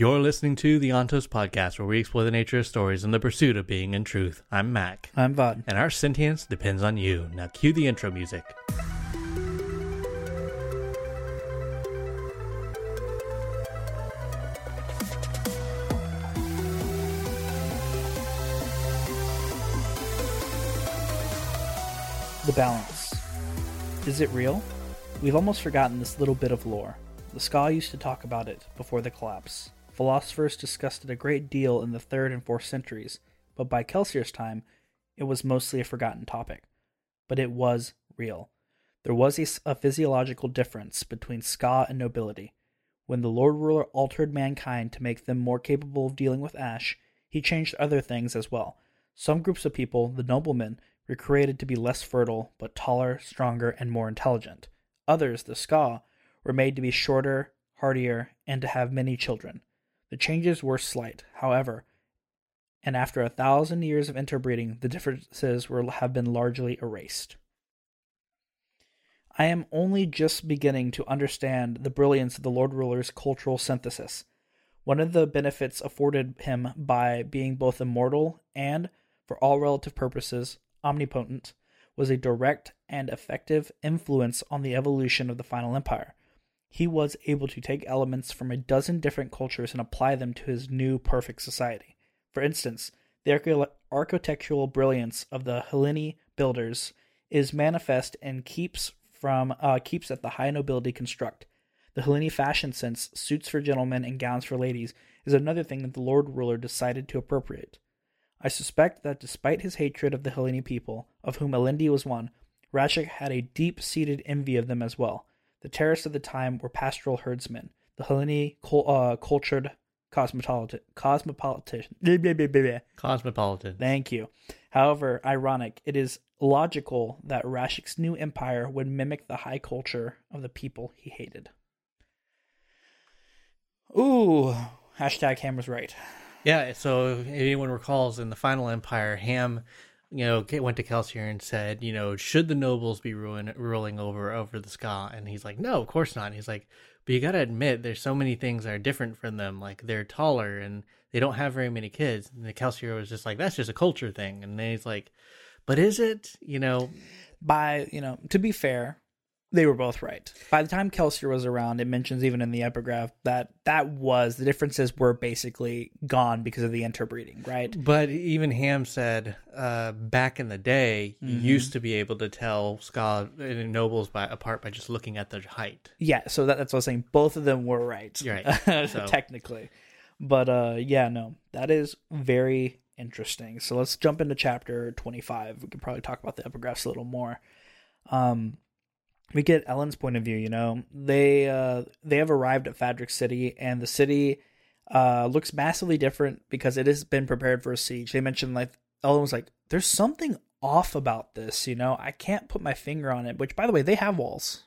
You're listening to the Ontos Podcast, where we explore the nature of stories and the pursuit of being in truth. I'm Maq, I'm Vaud. and our sentience depends on you. Now, cue the intro music. The balance. Is it real? We've almost forgotten this little bit of lore. The Skaa used to talk about it before the collapse. Philosophers discussed it a great deal in the 3rd and 4th centuries, but by Kelsier's time, it was mostly a forgotten topic. But it was real. There was a physiological difference between Skaa and nobility. When the Lord Ruler altered mankind to make them more capable of dealing with ash, he changed other things as well. Some groups of people, the noblemen, were created to be less fertile, but taller, stronger, and more intelligent. Others, the Skaa, were made to be shorter, hardier, and to have many children. The changes were slight, however, and after a thousand years of interbreeding, the differences will have been largely erased. I am only just beginning to understand the brilliance of the Lord Ruler's cultural synthesis. One of the benefits afforded him by being both immortal and, for all relative purposes, omnipotent was a direct and effective influence on the evolution of the final empire. He was able to take elements from a dozen different cultures and apply them to his new perfect society. For instance, the architectural brilliance of the Helleni builders is manifest in keeps from uh, keeps that the high nobility construct. The Helleni fashion sense, suits for gentlemen and gowns for ladies, is another thing that the Lord Ruler decided to appropriate. I suspect that despite his hatred of the Helleni people, of whom Alendi was one, Rashek had a deep seated envy of them as well. The terrorists of the time were pastoral herdsmen, the Helleni cul- uh, cultured cosmopolitan. cosmopolitan. Cosmopolitan. Thank you. However, ironic, it is logical that Rashek's new empire would mimic the high culture of the people he hated. Ooh, hashtag Ham was right. Yeah, so if anyone recalls in the Final Empire, Ham, you know, went to Kelsier and said, you know, should the nobles be ruin- ruling over over the Skaa? And he's like, no, of course not. And he's like, but you got to admit, there's so many things that are different from them. Like they're taller and they don't have very many kids. And the Kelsier was just like, that's just a culture thing. And then he's like, but is it? You know, By, you know, to be fair, they were both right. By the time Kelsier was around, it mentions even in the epigraph that that was the differences were basically gone because of the interbreeding, right? But even Ham said uh, back in the day, you used to be able to tell Skaa and nobles by, apart by just looking at their height. Yeah, so that, that's what I was saying. Both of them were right. You're right. So- Technically. But uh yeah, no. That is very interesting. So let's jump into chapter 25. We could probably talk about the epigraphs a little more. Um we get Elend's point of view, you know. They uh they have arrived at Fadrex City and the city uh looks massively different because it has been prepared for a siege. They mentioned like Elend was like there's something off about this, you know. I can't put my finger on it, which by the way, they have walls.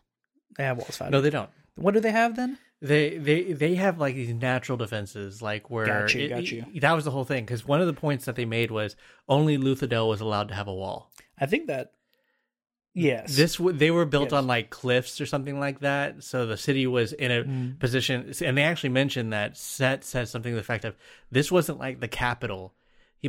They have walls. Fadric. No, they don't. What do they have then? They they they have like these natural defenses, like where Got you, it- got you. it- that was the whole thing. Because one of the points that they made was only Luthadel was allowed to have a wall. I think that. Yes. This they were built Yes. on like cliffs or something like that, so the city was in a Mm. position. And they actually mentioned that Cett said something to the effect of this wasn't like the capital,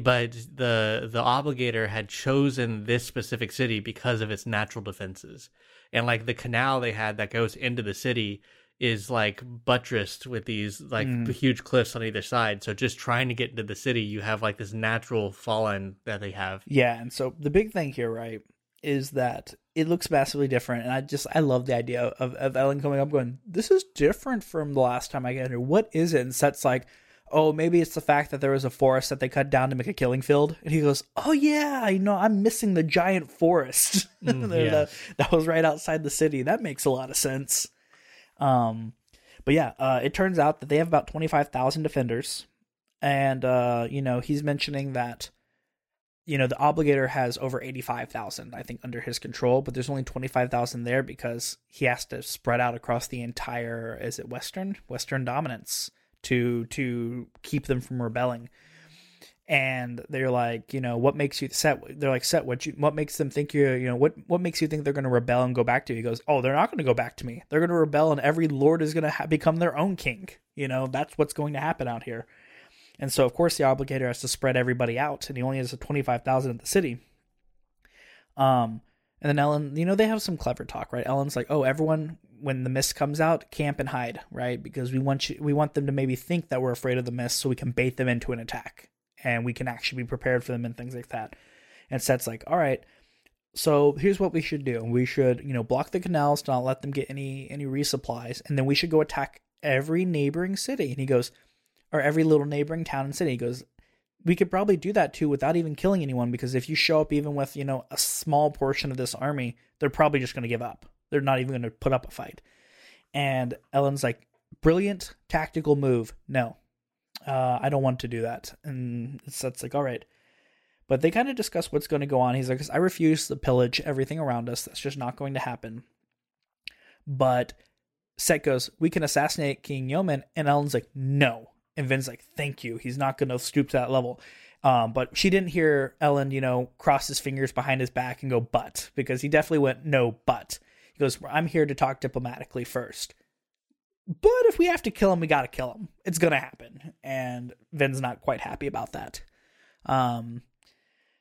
but the the obligator had chosen this specific city because of its natural defenses, and like the canal they had that goes into the city is like buttressed with these like Mm. huge cliffs on either side. So just trying to get into the city, you have like this natural fallen that they have. yeah, and so the big thing here, right, is that it looks massively different, and I just I love the idea of of Elend coming up going, "This is different from the last time I got here. What is it?" And Cett's like. Oh, maybe it's the fact that there was a forest that they cut down to make a killing field. And he goes, "Oh yeah, you know, I'm missing the giant forest Mm, yeah. that, that was right outside the city. That makes a lot of sense." Um, but yeah, uh, it turns out that they have about twenty five thousand defenders, and uh, you know he's mentioning that you know the obligator has over 85,000 I think under his control but there's only 25,000 there because he has to spread out across the entire is it western western dominance to to keep them from rebelling and they're like, you know, what makes you set? They're like, set what you, what makes them think you're, you know, what what makes you think they're going to rebel and go back to you? He goes, oh, they're not going to go back to me. They're going to rebel, and every lord is going to ha- become their own king. You know, that's what's going to happen out here. And so, of course, the obligator has to spread everybody out, and he only has a twenty five thousand in the city. Um, and then Elend, you know, they have some clever talk, right? Elend's like, oh, everyone, when the mist comes out, camp and hide, right? Because we want you, we want them to maybe think that we're afraid of the mist, so we can bait them into an attack and we can actually be prepared for them and things like that. And Cett's like, all right, so here's what we should do. We should, you know, block the canals to not let them get any any resupplies, and then we should go attack every neighboring city. And he goes, or every little neighboring town and city. He goes, we could probably do that too without even killing anyone because if you show up even with you know a small portion of this army, they're probably just going to give up. They're not even going to put up a fight. And elend's like, brilliant tactical move. No, uh, I don't want to do that. And Cett's like, all right. But they kind of discuss what's going to go on. He's like, I refuse to pillage everything around us. That's just not going to happen. But Set goes, we can assassinate King Yomen. And elend's like, no. And Vin's like, thank you. He's not going to stoop to that level. Um, but she didn't hear Elend, you know, cross his fingers behind his back and go, but, because he definitely went, no, but. He goes, I'm here to talk diplomatically first. But if we have to kill him, we got to kill him. It's going to happen. And Vin's not quite happy about that. Um,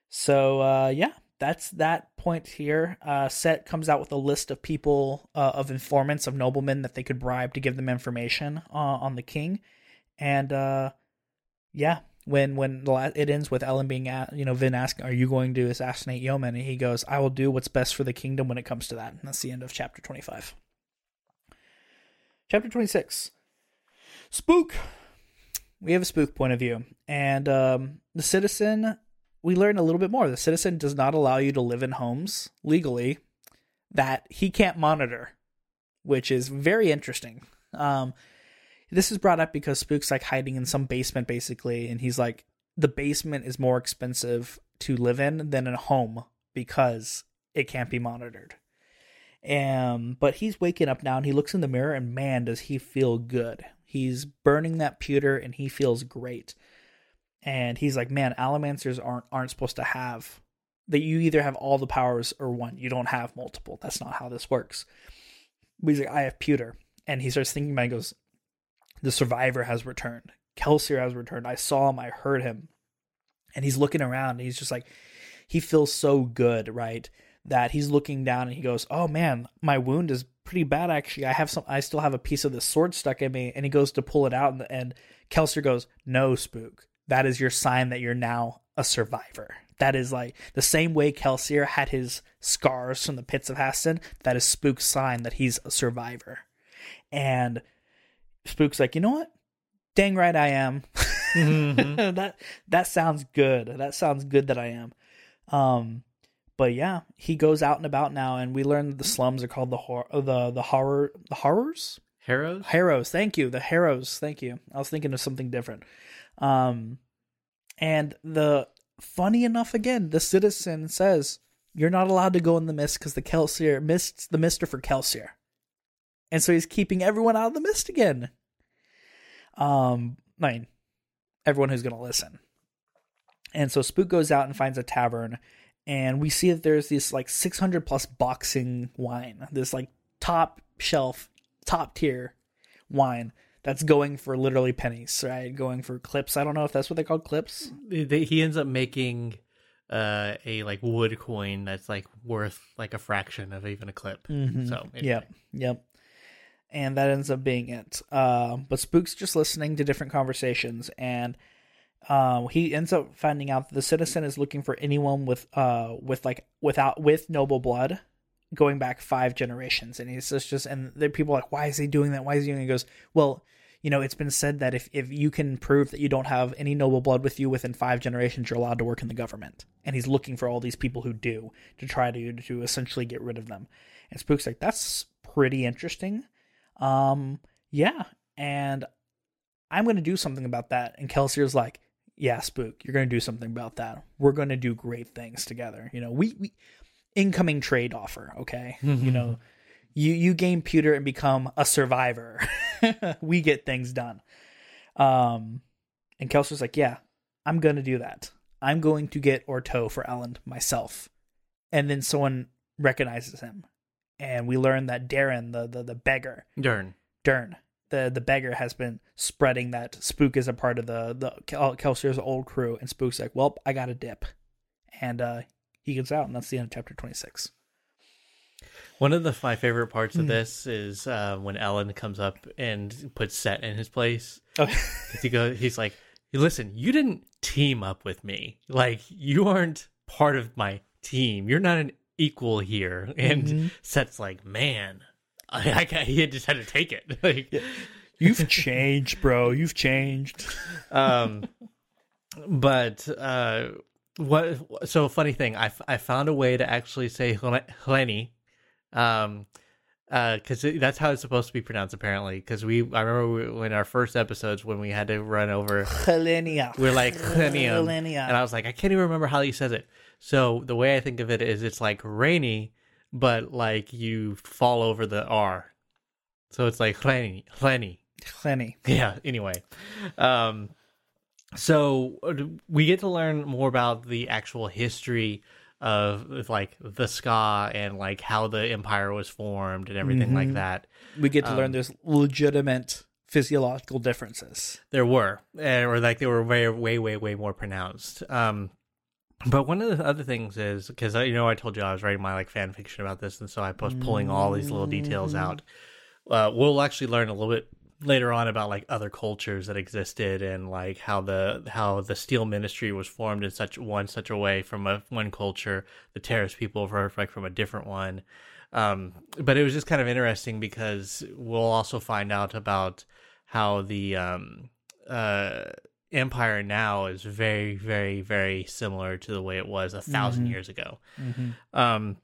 so, uh, yeah, that's that point here. Uh, Cett comes out with a list of people, uh, of informants, of noblemen that they could bribe to give them information uh, on the king. And, uh, yeah, when when it ends with Elend being at, you know Vin asking, "Are you going to assassinate Yomen?" and he goes, "I will do what's best for the kingdom when it comes to that." And that's the end of chapter twenty five. Chapter 26 Spook. We have a spook point of view. And um, the citizen, we learn a little bit more. The citizen does not allow you to live in homes legally that he can't monitor, which is very interesting. Um, this is brought up because Spook's like hiding in some basement, basically. And he's like, the basement is more expensive to live in than a home because it can't be monitored. Um, but he's waking up now and he looks in the mirror and man, does he feel good. He's burning that pewter and he feels great. And he's like, man, Allomancers aren't aren't supposed to have that you either have all the powers or one. You don't have multiple. That's not how this works. But he's like, I have pewter. And he starts thinking about it, goes, The survivor has returned. Kelsier has returned. I saw him, I heard him. And he's looking around and he's just like he feels so good, right? that he's looking down and he goes, "Oh man, my wound is pretty bad actually. I have some I still have a piece of the sword stuck in me." And he goes to pull it out and, and Kelsier goes, "No, Spook. That is your sign that you're now a survivor." That is like the same way Kelsier had his scars from the pits of Hathsin. That is Spook's sign that he's a survivor. And Spook's like, you know what? Dang right I am. Mm-hmm. that that sounds good. That sounds good that I am. Um, but yeah, he goes out and about now, and we learn that the slums are called the hor- the the horror the horrors Harrows. Harrows. Thank you, the Harrows. Thank you. I was thinking of something different. Um, and the funny enough, again, the citizen says you're not allowed to go in the mist because the Kelsier mists the mister for Kelsier, and so he's keeping everyone out of the mist again. Um, I mean, everyone who's gonna listen. And so Spook goes out and finds a tavern and we see that there's this like 600 plus boxing wine, this like top shelf, top tier wine that's going for literally pennies, right? Going for clips. I don't know if that's what they call clips. He ends up making uh, a like wood coin that's like worth like a fraction of even a clip. Mm-hmm. So anyway. yep, yep. And that ends up being it. Uh, but Spook's just listening to different conversations and um, he ends up finding out that the citizen is looking for anyone with uh with like without with noble blood going back five generations. And he's just just and the people are like why is he doing that? Why is he doing it? he goes well you know it's been said that if, if you can prove that you don't have any noble blood with you within five generations you're allowed to work in the government. And he's looking for all these people who do to try to to essentially get rid of them. And spook's like that's pretty interesting um yeah and i'm going to do something about that and Kelsey kelsier's like yeah, Spook, you're going to do something about that. We're going to do great things together. You know, we, we incoming trade offer, okay? Mm-hmm. You know, you you gain pewter and become a survivor. we get things done. Um and Kelsier's like, "Yeah, I'm going to do that. I'm going to get Urteau for Elend myself. And then someone recognizes him. And we learn that Darren, the, the, the beggar, Durn. Durn, the, the beggar, has been spreading that Spook is a part of the, the Kel- Kelsier's old crew. And Spook's like, well, I got a dip. And uh, he gets out. And that's the end of chapter 26. One of the my favorite parts of this is uh, when Elend comes up and puts Cett in his place. Okay. he goes, he's like, "Listen, you didn't team up with me. Like you aren't part of my team. You're not an equal here." And Mhm. Cett's like, "Man, I, I he just had to take it." like, You've changed, bro. You've changed. um, but uh, what? So funny thing, I, I found a way to actually say Heleni, um, because that's how it's supposed to be pronounced apparently. Because we, I remember we, when our first episodes when we had to run over, Helenia. we're like Helenia. and I was like, I can't even remember how he says it. So the way I think of it is, it's like rainy, but like you fall over the R. So it's like Heleni, Heleni. Heleni. yeah anyway um so we get to learn more about the actual history of of, like the skaa and like how the empire was formed and everything like Mhm. that We get to Um, learn there's legitimate physiological differences. there were eh, or like they were way way way way more pronounced um but one of the other things is because you know I told you I was writing my like fan fiction about this, and so I was pulling all these little details out. Uh, we'll actually learn a little bit later on about like other cultures that existed and like how the how the steel ministry was formed in such one such a way from a one culture, the Terris people were like from a different one. Um, but it was just kind of interesting because we'll also find out about how the um, uh, empire now is very, very, very similar to the way it was a 1000 Mhm. years ago. Mm-hmm. Um,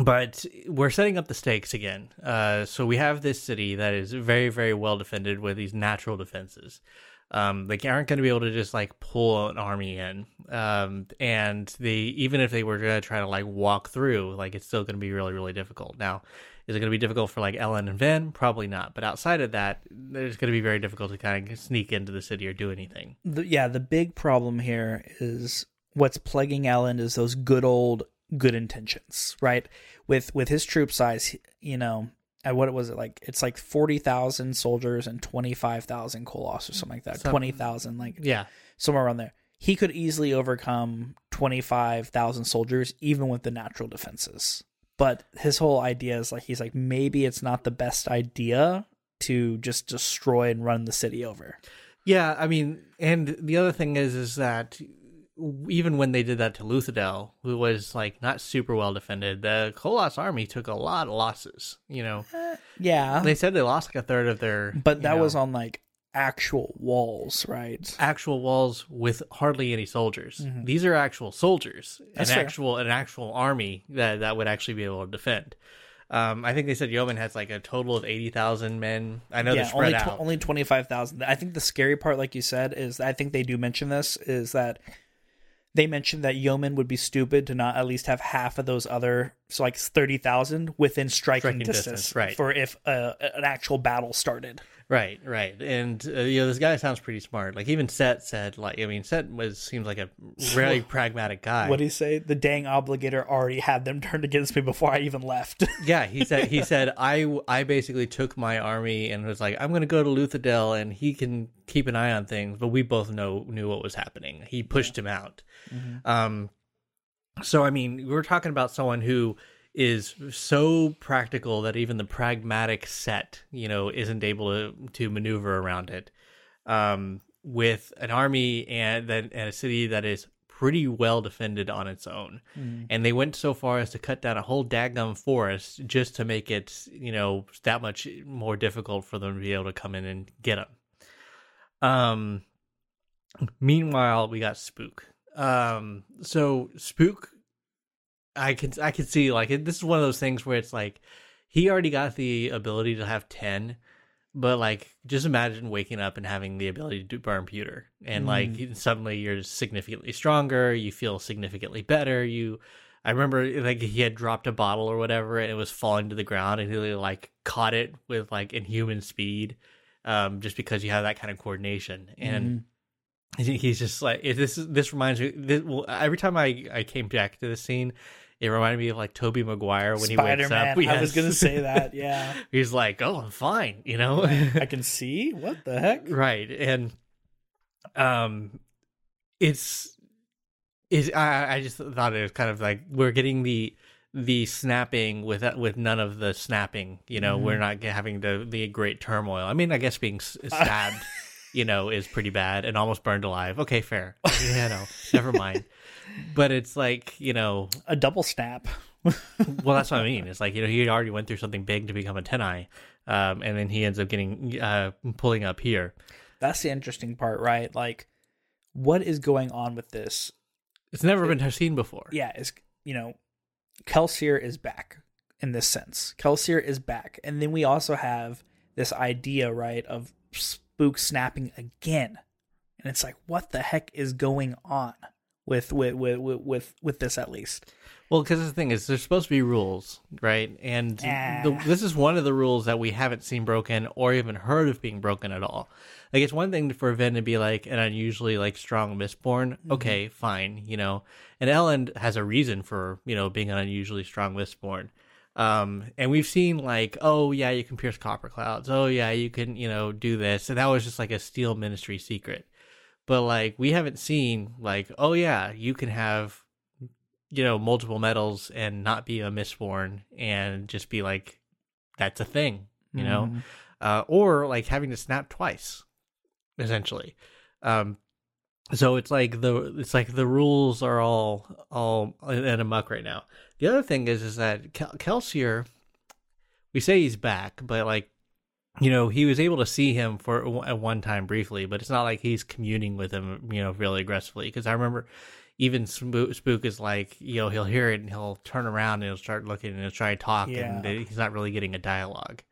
but we're setting up the stakes again. Uh, so we have this city that is very, very well defended with these natural defenses. Um, they aren't going to be able to just like pull an army in. Um, and they even if they were going to try to like walk through, like it's still going to be really, really difficult. Now, is it going to be difficult for like Elend and Vin? Probably not. But outside of that, it's going to be very difficult to kind of sneak into the city or do anything. The, yeah, the big problem here is what's plaguing Elend is those good old good intentions, right? With with his troop size, you know, at what was it like? It's like forty thousand soldiers and twenty five thousand Koloss or something like that. Some- Twenty thousand, like Yeah. somewhere around there. He could easily overcome twenty five thousand soldiers, even with the natural defenses. But his whole idea is like he's like maybe it's not the best idea to just destroy and run the city over. Yeah, I mean, and the other thing is, is that even when they did that to Luthadel, who was like not super well defended, the Koloss army took a lot of losses. You know, uh, Yeah, they said they lost like a third of their, But that know, was on like actual walls, right? actual walls with hardly any soldiers. Mhm. These are actual soldiers, That's an fair. actual an actual army that that would actually be able to defend. Um, I think they said Yomen has like a total of eighty thousand men. I know they're spread only out. only twenty five thousand. I think the scary part, like you said, is I think they do mention this is that they mentioned that Yomen would be stupid to not at least have half of those other, so like thirty thousand within striking, Striking distance, distance, right. For if uh, an actual battle started. Right, right, and uh, you know this guy sounds pretty smart. Like even Cett said, like I mean, Cett was seems like a really pragmatic guy. What do you say? The dang obligator already had them turned against me before I even left. yeah, he said he said I I basically took my army and was like I'm going to go to Luthadel and he can keep an eye on things, but we both know knew what was happening. He pushed him out. Um, so I mean, we're talking about someone who is so practical that even the pragmatic Cett, you know, isn't able to to maneuver around it. Um, with an army and then and a city that is pretty well defended on its own, and they went so far as to cut down a whole daggum forest just to make it, you know, that much more difficult for them to be able to come in and get them. Um, meanwhile, we got Spook. Um, so Spook, I can I could see like it, this is one of those things where it's like he already got the ability to have ten, but like just imagine waking up and having the ability to do burn pewter, and like suddenly you're significantly stronger, you feel significantly better, you. I remember like he had dropped a bottle or whatever and it was falling to the ground and he like caught it with like inhuman speed um just because you have that kind of coordination and he- he's just like this. is This reminds me. This, well, every time I I came back to this scene, it reminded me of like Tobey Maguire when he wakes Spider-Man. up. I was gonna say that. Yeah, he's like, "Oh, I'm fine," you know. I can see. What the heck? right and um it's is I, I just thought it was kind of like we're getting the the snapping with with none of the snapping you know we're not having the the great turmoil i mean i guess being stabbed you know is pretty bad and almost burned alive okay fair yeah no never mind but it's like you know A double snap. well that's what i mean it's like you know he already went through something big to become a tineye um and then he ends up getting uh pulling up here That's the interesting part, right? Like, what is going on with this? It's never been seen before. Yeah, it's, you know, Kelsier is back in this sense. Kelsier is back, and then we also have this idea, right, of Spook snapping again, and it's like, what the heck is going on with with with with with, this at least? Well, because the thing is, there's supposed to be rules, right? And Ah. the, this is one of the rules that we haven't seen broken or even heard of being broken at all. Like, it's one thing for Vin to be like an unusually like strong Mistborn. Okay, fine, you know. And Elend has a reason for you know being an unusually strong Mistborn. Um, and we've seen like, oh yeah, you can pierce copper clouds. Oh yeah, you can you know do this. And that was just like a steel ministry secret. But like, we haven't seen like, oh yeah, you can have you know multiple metals and not be a Mistborn and just be like that's a thing you know Mhm. uh, or like having to snap twice essentially um so it's like the it's like the rules are all all in a muck right now. The other thing is is that Kel- kelsier we say he's back but like you know he was able to see him for at one time briefly but it's not like he's communing with him you know really aggressively. Because i remember even spook, spook is like you know he'll hear it and he'll turn around and he'll start looking and he'll try to talk Yeah. and he's not really getting a dialogue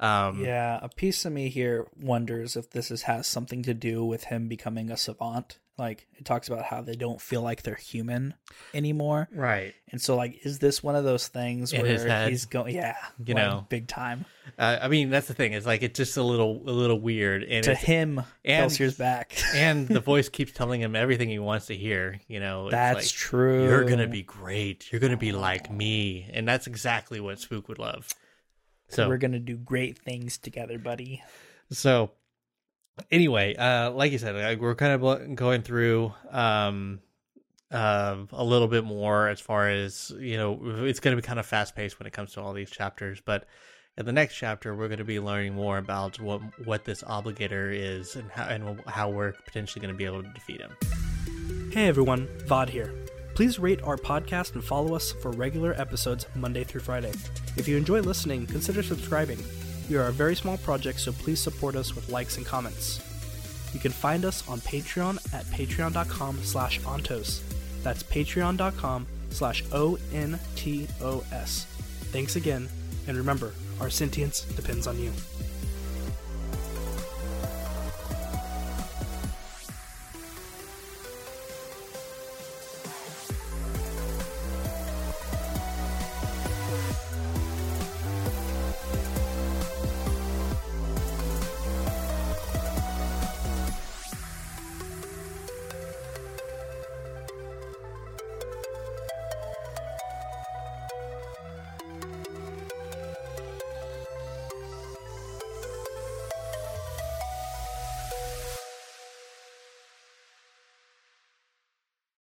um Yeah, a piece of me here wonders if this is, has something to do with him becoming a savant. Like it talks about how they don't feel like they're human anymore, right and so like, is this one of those things In where he's going? Yeah, You like, know. big time. uh, i mean that's the thing it's like it's just a little a little weird and To him, and- Kelsier's back. and the voice keeps telling him everything he wants to hear you know it's That's like, true. you're gonna be great you're gonna be like me and that's exactly what spook would love so We're gonna do great things together, buddy. so anyway uh like you said like, we're kind of going through um uh, a little bit more as far as you know it's going to be kind of fast paced when it comes to all these chapters but in the next chapter we're going to be learning more about what what this obligator is and how and how we're potentially going to be able to defeat him Hey everyone, Vaud here. Please rate our podcast and follow us for regular episodes Monday through Friday. If you enjoy listening, consider subscribing. We are a very small project, so please support us with likes and comments. You can find us on Patreon at patreon.com slash ontos. That's patreon.com slash O-N-T-O-S. Thanks again, and remember, our sentience depends on you.